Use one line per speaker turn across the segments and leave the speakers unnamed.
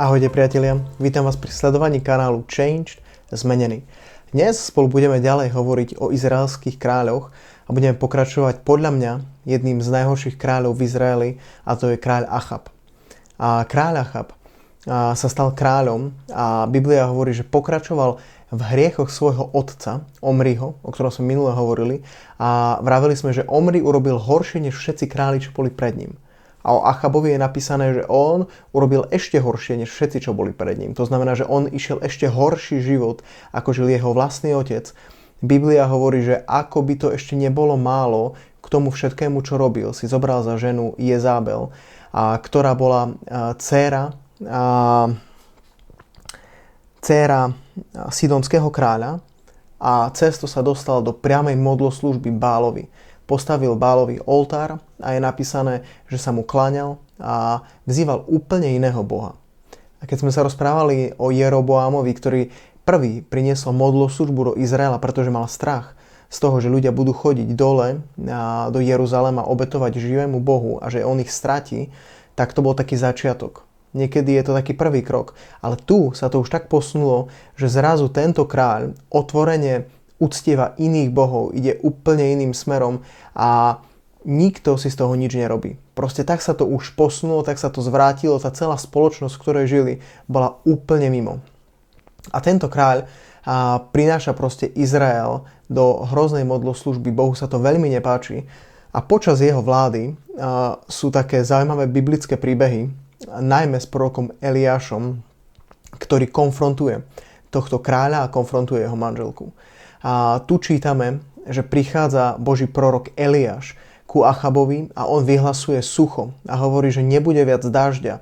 Ahojte priatelia, vítam vás pri sledovaní kanálu Changed Zmenený. Dnes spolu budeme ďalej hovoriť o izraelských kráľoch a budeme pokračovať podľa mňa jedným z najhorších kráľov v Izraeli a to je kráľ Achab. A kráľ Achab a sa stal kráľom a Biblia hovorí, že pokračoval v hriechoch svojho otca, Omriho, o ktorom sme minule hovorili a vraveli sme, že Omri urobil horšie než všetci králi, čo boli pred ním. A o Achabovi je napísané, že on urobil ešte horšie než všetci, čo boli pred ním. To znamená, že on išiel ešte horší život, ako žil jeho vlastný otec. Biblia hovorí, že ako by to ešte nebolo málo k tomu všetkému, čo robil, si zobral za ženu Jezábel, a ktorá bola dcéra, dcéra Sidonského kráľa a cesto sa dostal do priamej modloslužby Bálovi postavil Bálovi oltár a je napísané, že sa mu kláňal a vzýval úplne iného boha. A keď sme sa rozprávali o Jeroboámovi, ktorý prvý priniesol službu do Izraela, pretože mal strach z toho, že ľudia budú chodiť dole do Jeruzalema obetovať živému Bohu a že on ich stratí, tak to bol taký začiatok. Niekedy je to taký prvý krok. Ale tu sa to už tak posunulo, že zrazu tento kráľ otvorene uctieva iných bohov, ide úplne iným smerom a nikto si z toho nič nerobí. Proste tak sa to už posunulo, tak sa to zvrátilo, tá celá spoločnosť, v ktorej žili, bola úplne mimo. A tento kráľ a prináša proste Izrael do hroznej modloslužby, Bohu sa to veľmi nepáči. A počas jeho vlády a, sú také zaujímavé biblické príbehy, najmä s prorokom Eliášom, ktorý konfrontuje tohto kráľa a konfrontuje jeho manželku. A tu čítame, že prichádza Boží prorok Eliáš ku Achabovi a on vyhlasuje sucho a hovorí, že nebude viac dažďa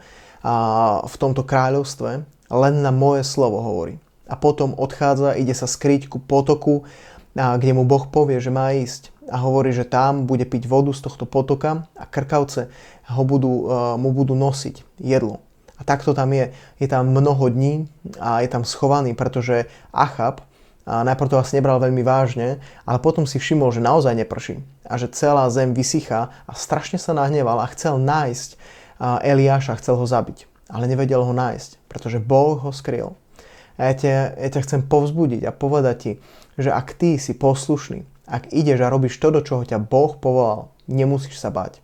v tomto kráľovstve, len na moje slovo hovorí. A potom odchádza, ide sa skryť ku potoku, kde mu Boh povie, že má ísť a hovorí, že tam bude piť vodu z tohto potoka a krkavce ho budú, mu budú nosiť jedlo. A takto tam je. Je tam mnoho dní a je tam schovaný, pretože Achab, najprv to asi nebral veľmi vážne, ale potom si všimol, že naozaj neprší a že celá zem vysychá a strašne sa nahneval a chcel nájsť Eliáša, chcel ho zabiť. Ale nevedel ho nájsť, pretože Boh ho skryl. A ja ťa, ja ťa chcem povzbudiť a povedať ti, že ak ty si poslušný, ak ideš a robíš to, do čoho ťa Boh povolal, nemusíš sa báť.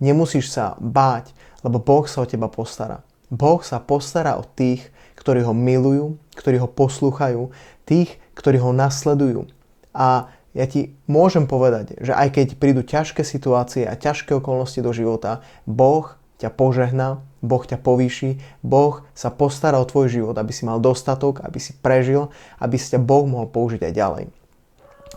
Nemusíš sa báť, lebo Boh sa o teba postará. Boh sa postará o tých, ktorí ho milujú, ktorí ho poslúchajú, tých, ktorí ho nasledujú. A ja ti môžem povedať, že aj keď prídu ťažké situácie a ťažké okolnosti do života, Boh ťa požehná, Boh ťa povýši, Boh sa postará o tvoj život, aby si mal dostatok, aby si prežil, aby si ťa Boh mohol použiť aj ďalej.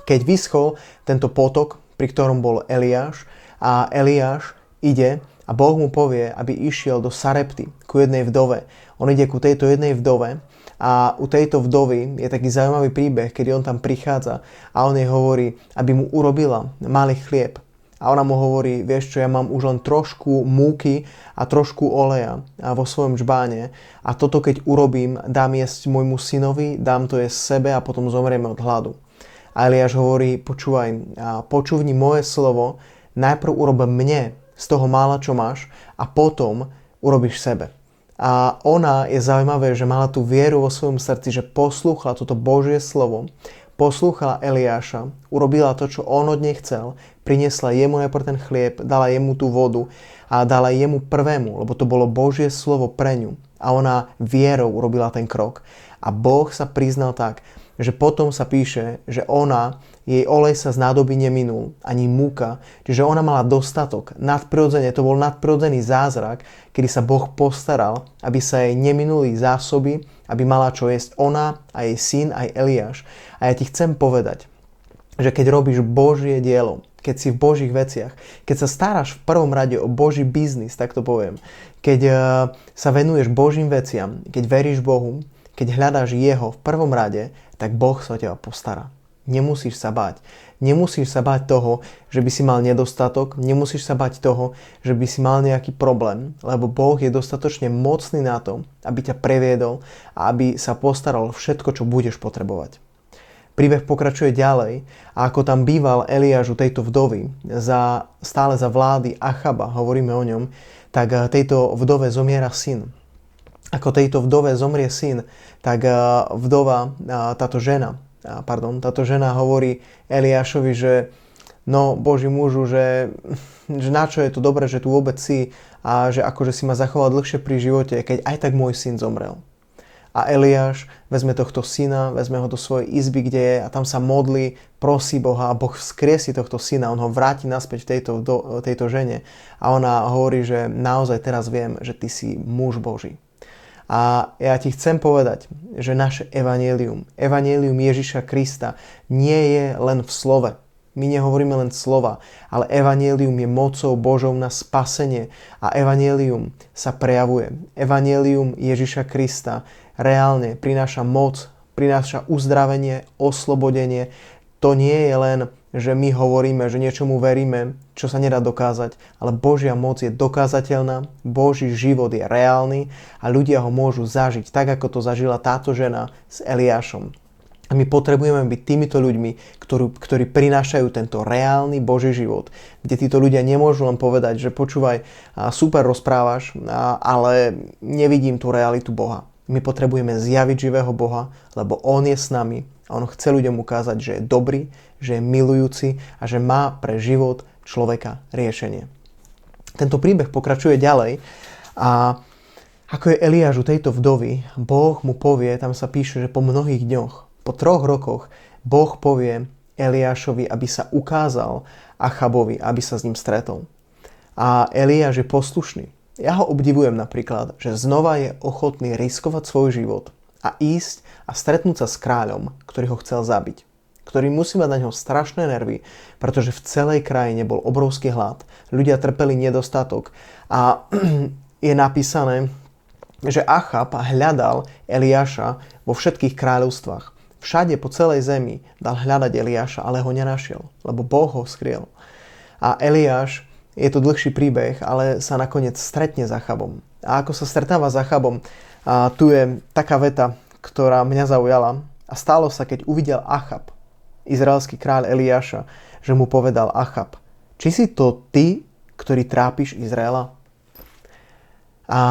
Keď vyschol tento potok, pri ktorom bol Eliáš, a Eliáš ide a Boh mu povie, aby išiel do Sarepty, ku jednej vdove. On ide ku tejto jednej vdove a u tejto vdovy je taký zaujímavý príbeh, kedy on tam prichádza a on jej hovorí, aby mu urobila malý chlieb. A ona mu hovorí, vieš čo, ja mám už len trošku múky a trošku oleja vo svojom žbáne a toto keď urobím, dám jesť môjmu synovi, dám to jesť sebe a potom zomrieme od hladu. A Eliáš hovorí, počúvaj, počúvni moje slovo, najprv urob mne z toho mála, čo máš a potom urobíš sebe. A ona je zaujímavé, že mala tú vieru vo svojom srdci, že poslúchala toto Božie slovo, poslúchala Eliáša, urobila to, čo on od nej chcel, priniesla jemu najprv ten chlieb, dala jemu tú vodu a dala jemu prvému, lebo to bolo Božie slovo pre ňu. A ona vierou urobila ten krok. A Boh sa priznal tak, že potom sa píše, že ona, jej olej sa z nádoby neminul, ani múka, čiže ona mala dostatok. Nadprirodzene, to bol nadprirodzený zázrak, kedy sa Boh postaral, aby sa jej neminuli zásoby, aby mala čo jesť ona a jej syn aj Eliáš. A ja ti chcem povedať, že keď robíš Božie dielo, keď si v Božích veciach, keď sa staráš v prvom rade o Boží biznis, tak to poviem, keď uh, sa venuješ Božím veciam, keď veríš Bohu, keď hľadáš Jeho v prvom rade, tak Boh sa o teba postará. Nemusíš sa báť. Nemusíš sa báť toho, že by si mal nedostatok, nemusíš sa báť toho, že by si mal nejaký problém, lebo Boh je dostatočne mocný na to, aby ťa previedol a aby sa postaral všetko, čo budeš potrebovať. Príbeh pokračuje ďalej a ako tam býval Eliáš u tejto vdovy, za, stále za vlády Achaba, hovoríme o ňom, tak eh, tejto vdove zomiera syn. Ako tejto vdove zomrie syn, tak eh, vdova, eh, táto žena, pardon, táto žena hovorí Eliášovi, že no Boží mužu, že, že na čo je to dobré, že tu vôbec si a že akože si ma zachoval dlhšie pri živote, keď aj tak môj syn zomrel. A Eliáš vezme tohto syna, vezme ho do svojej izby, kde je a tam sa modlí, prosí Boha a Boh vzkriesi tohto syna, on ho vráti naspäť tejto, do, tejto žene a ona hovorí, že naozaj teraz viem, že ty si muž Boží. A ja ti chcem povedať, že naše evanelium, evanelium Ježiša Krista nie je len v slove. My nehovoríme len slova, ale evanelium je mocou Božou na spasenie a evanelium sa prejavuje. Evanelium Ježiša Krista reálne prináša moc, prináša uzdravenie, oslobodenie. To nie je len že my hovoríme, že niečomu veríme, čo sa nedá dokázať, ale Božia moc je dokázateľná, Boží život je reálny a ľudia ho môžu zažiť, tak ako to zažila táto žena s Eliášom. A my potrebujeme byť týmito ľuďmi, ktorí, ktorí prinášajú tento reálny Boží život, kde títo ľudia nemôžu len povedať, že počúvaj, super rozprávaš, ale nevidím tú realitu Boha. My potrebujeme zjaviť živého Boha, lebo On je s nami a On chce ľuďom ukázať, že je dobrý, že je milujúci a že má pre život človeka riešenie. Tento príbeh pokračuje ďalej a ako je Eliáš u tejto vdovy, Boh mu povie, tam sa píše, že po mnohých dňoch, po troch rokoch, Boh povie Eliášovi, aby sa ukázal Achabovi, aby sa s ním stretol. A Eliáš je poslušný. Ja ho obdivujem napríklad, že znova je ochotný riskovať svoj život a ísť a stretnúť sa s kráľom, ktorý ho chcel zabiť. Ktorý musí mať na ňo strašné nervy, pretože v celej krajine bol obrovský hlad, ľudia trpeli nedostatok a je napísané, že Achab hľadal Eliáša vo všetkých kráľovstvách. Všade po celej zemi dal hľadať Eliáša, ale ho nenašiel, lebo Boh ho skriel. A Eliáš je to dlhší príbeh, ale sa nakoniec stretne s Achabom. A ako sa stretáva s Achabom, a tu je taká veta, ktorá mňa zaujala. A stalo sa, keď uvidel Achab, izraelský kráľ Eliáša, že mu povedal Achab, či si to ty, ktorý trápiš Izraela? A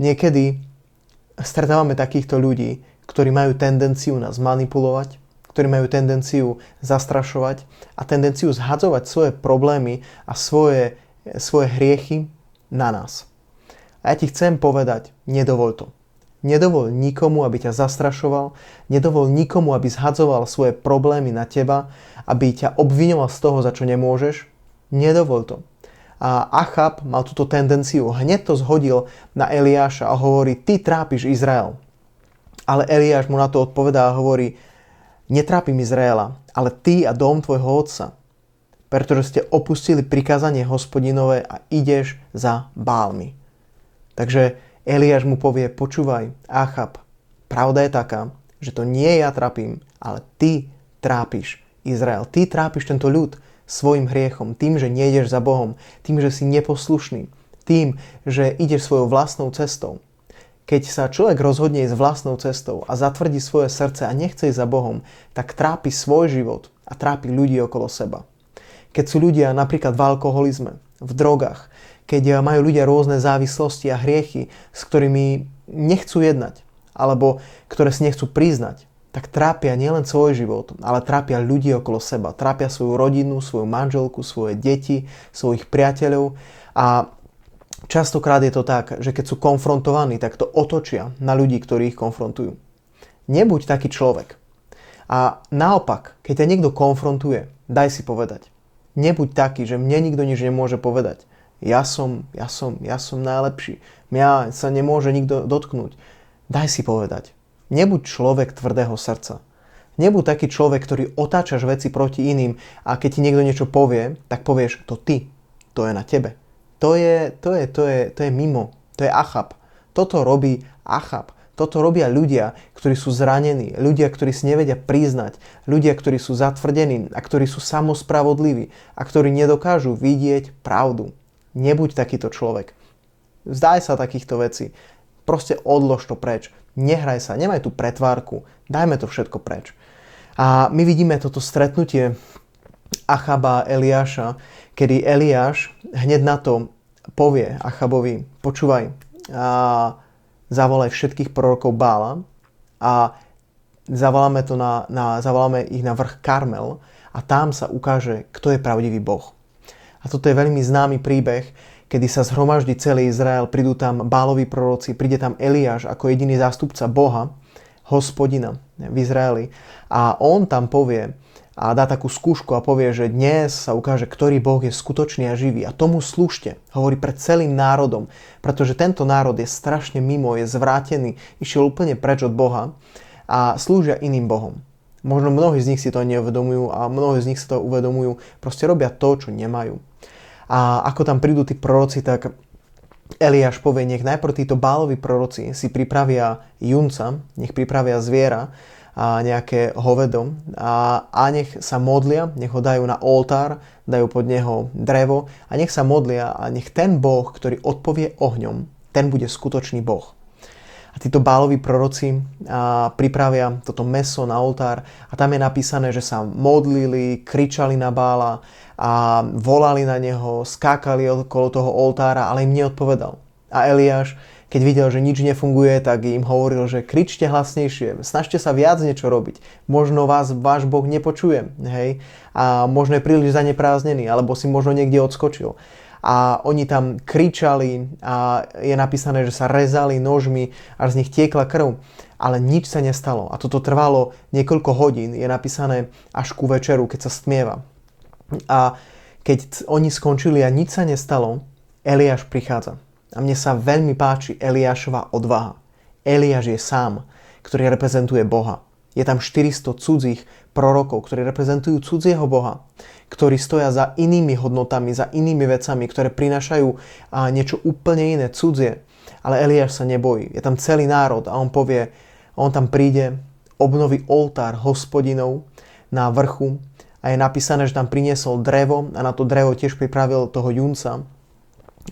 niekedy stretávame takýchto ľudí, ktorí majú tendenciu nás manipulovať, ktorí majú tendenciu zastrašovať a tendenciu zhadzovať svoje problémy a svoje, svoje hriechy na nás. A ja ti chcem povedať, nedovol to. Nedovol nikomu, aby ťa zastrašoval, nedovol nikomu, aby zhadzoval svoje problémy na teba, aby ťa obviňoval z toho, za čo nemôžeš. Nedovol to. A Achab mal túto tendenciu, hneď to zhodil na Eliáša a hovorí, ty trápiš Izrael. Ale Eliáš mu na to odpovedá a hovorí, Netrápim Izraela, ale ty a dom tvojho otca, pretože ste opustili prikázanie hospodinové a ideš za bálmi. Takže Eliáš mu povie, počúvaj, Achab, pravda je taká, že to nie ja trápim, ale ty trápiš Izrael. Ty trápiš tento ľud svojim hriechom, tým, že nejdeš za Bohom, tým, že si neposlušný, tým, že ideš svojou vlastnou cestou. Keď sa človek rozhodne ísť vlastnou cestou a zatvrdí svoje srdce a nechce ísť za Bohom, tak trápi svoj život a trápi ľudí okolo seba. Keď sú ľudia napríklad v alkoholizme, v drogách, keď majú ľudia rôzne závislosti a hriechy, s ktorými nechcú jednať, alebo ktoré si nechcú priznať, tak trápia nielen svoj život, ale trápia ľudí okolo seba. Trápia svoju rodinu, svoju manželku, svoje deti, svojich priateľov a Častokrát je to tak, že keď sú konfrontovaní, tak to otočia na ľudí, ktorí ich konfrontujú. Nebuď taký človek. A naopak, keď ťa niekto konfrontuje, daj si povedať. Nebuď taký, že mne nikto nič nemôže povedať. Ja som, ja som, ja som najlepší. Mňa sa nemôže nikto dotknúť. Daj si povedať. Nebuď človek tvrdého srdca. Nebuď taký človek, ktorý otáčaš veci proti iným a keď ti niekto niečo povie, tak povieš, to ty, to je na tebe. To je, to je, to je, to je mimo, to je Achab. Toto robí Achab. Toto robia ľudia, ktorí sú zranení, ľudia, ktorí si nevedia priznať, ľudia, ktorí sú zatvrdení a ktorí sú samospravodliví a ktorí nedokážu vidieť pravdu. Nebuď takýto človek. Vzdaj sa takýchto vecí. Proste odlož to preč. Nehraj sa, nemaj tú pretvárku. Dajme to všetko preč. A my vidíme toto stretnutie Achaba a Eliáša, kedy Eliáš hneď na to povie Achabovi, počúvaj, a zavolaj všetkých prorokov Bála a zavoláme, to na, na, zavoláme ich na vrch Karmel a tam sa ukáže, kto je pravdivý Boh. A toto je veľmi známy príbeh, kedy sa zhromaždí celý Izrael, prídu tam Bálovi proroci, príde tam Eliáš ako jediný zástupca Boha hospodina v Izraeli. A on tam povie a dá takú skúšku a povie, že dnes sa ukáže, ktorý Boh je skutočný a živý. A tomu slúžte. Hovorí pred celým národom, pretože tento národ je strašne mimo, je zvrátený, išiel úplne preč od Boha a slúžia iným Bohom. Možno mnohí z nich si to neuvedomujú a mnohí z nich si to uvedomujú, proste robia to, čo nemajú. A ako tam prídu tí proroci, tak Eliáš povie, nech najprv títo báloví proroci si pripravia junca, nech pripravia zviera, a nejaké hovedo a, a nech sa modlia, nech ho dajú na oltár, dajú pod neho drevo a nech sa modlia a nech ten Boh, ktorý odpovie ohňom, ten bude skutočný Boh. A títo báloví proroci a, pripravia toto meso na oltár a tam je napísané, že sa modlili, kričali na bála a volali na neho, skákali okolo toho oltára, ale im neodpovedal. A Eliáš, keď videl, že nič nefunguje, tak im hovoril, že kričte hlasnejšie, snažte sa viac niečo robiť. Možno vás váš Boh nepočuje, hej, a možno je príliš zanepráznený, alebo si možno niekde odskočil a oni tam kričali a je napísané, že sa rezali nožmi a z nich tiekla krv, ale nič sa nestalo. A toto trvalo niekoľko hodín, je napísané až ku večeru, keď sa stmieva. A keď oni skončili a nič sa nestalo, Eliáš prichádza. A mne sa veľmi páči Eliášova odvaha. Eliáš je sám, ktorý reprezentuje Boha. Je tam 400 cudzích prorokov, ktorí reprezentujú cudzieho Boha, ktorí stoja za inými hodnotami, za inými vecami, ktoré prinášajú niečo úplne iné, cudzie. Ale Eliáš sa nebojí. Je tam celý národ a on povie, on tam príde, obnoví oltár hospodinov na vrchu a je napísané, že tam priniesol drevo a na to drevo tiež pripravil toho junca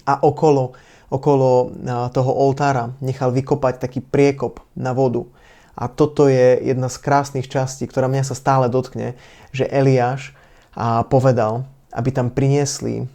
a okolo, okolo toho oltára nechal vykopať taký priekop na vodu a toto je jedna z krásnych častí, ktorá mňa sa stále dotkne, že Eliáš povedal, aby tam priniesli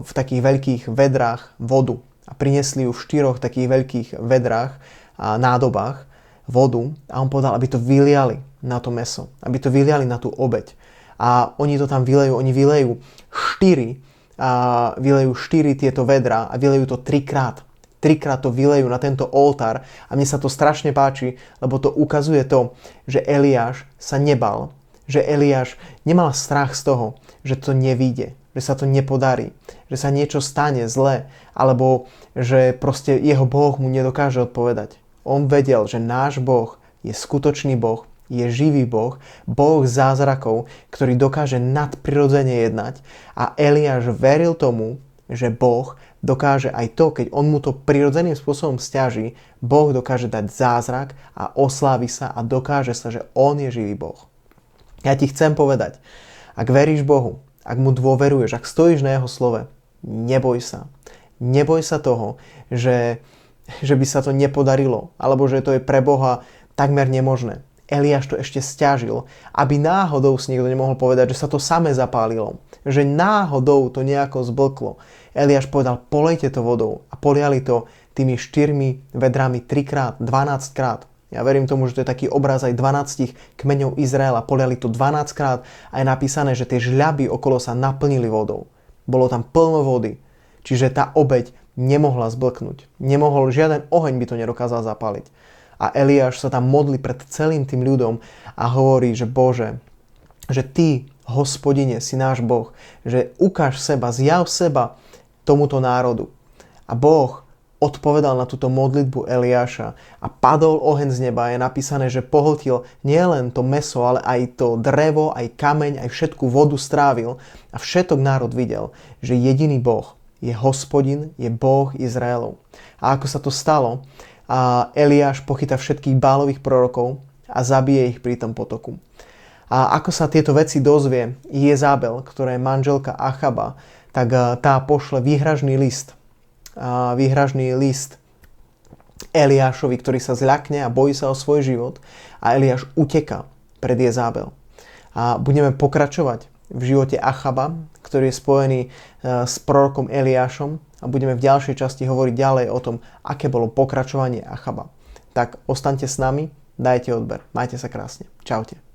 v takých veľkých vedrách vodu. A priniesli ju v štyroch takých veľkých vedrách a nádobách vodu a on povedal, aby to vyliali na to meso, aby to vyliali na tú obeď. A oni to tam vylejú, oni vylejú štyri, a vylejú štyri tieto vedra a vylejú to trikrát trikrát to vylejú na tento oltár a mne sa to strašne páči, lebo to ukazuje to, že Eliáš sa nebal, že Eliáš nemal strach z toho, že to nevíde, že sa to nepodarí, že sa niečo stane zle, alebo že proste jeho Boh mu nedokáže odpovedať. On vedel, že náš Boh je skutočný Boh, je živý Boh, Boh zázrakov, ktorý dokáže nadprirodzene jednať a Eliáš veril tomu, že Boh dokáže aj to, keď on mu to prirodzeným spôsobom stiaží, Boh dokáže dať zázrak a oslávi sa a dokáže sa, že on je živý Boh. Ja ti chcem povedať, ak veríš Bohu, ak mu dôveruješ, ak stojíš na jeho slove, neboj sa. Neboj sa toho, že, že by sa to nepodarilo, alebo že to je pre Boha takmer nemožné. Eliáš to ešte stiažil, aby náhodou si niekto nemohol povedať, že sa to samé zapálilo, že náhodou to nejako zblklo. Eliáš povedal, polejte to vodou a poliali to tými štyrmi vedrami trikrát, 12 krát. Ja verím tomu, že to je taký obraz aj 12 kmeňov Izraela. Poliali to 12 krát a je napísané, že tie žľaby okolo sa naplnili vodou. Bolo tam plno vody. Čiže tá obeď nemohla zblknúť. Nemohol, žiaden oheň by to nedokázal zapaliť. A Eliáš sa tam modlí pred celým tým ľudom a hovorí, že Bože, že Ty, hospodine, si náš Boh, že ukáž seba, zjav seba tomuto národu. A Boh odpovedal na túto modlitbu Eliáša a padol oheň z neba. Je napísané, že pohltil nielen to meso, ale aj to drevo, aj kameň, aj všetku vodu strávil. A všetok národ videl, že jediný Boh je hospodin, je Boh Izraelov. A ako sa to stalo, a Eliáš pochyta všetkých bálových prorokov a zabije ich pri tom potoku. A ako sa tieto veci dozvie Jezabel, ktorá je manželka Achaba, tak tá pošle výhražný list výhražný list Eliášovi, ktorý sa zľakne a bojí sa o svoj život a Eliáš uteka pred Jezábel. A budeme pokračovať v živote Achaba, ktorý je spojený e, s prorokom Eliášom a budeme v ďalšej časti hovoriť ďalej o tom, aké bolo pokračovanie Achaba. Tak ostaňte s nami, dajte odber. Majte sa krásne. Čaute.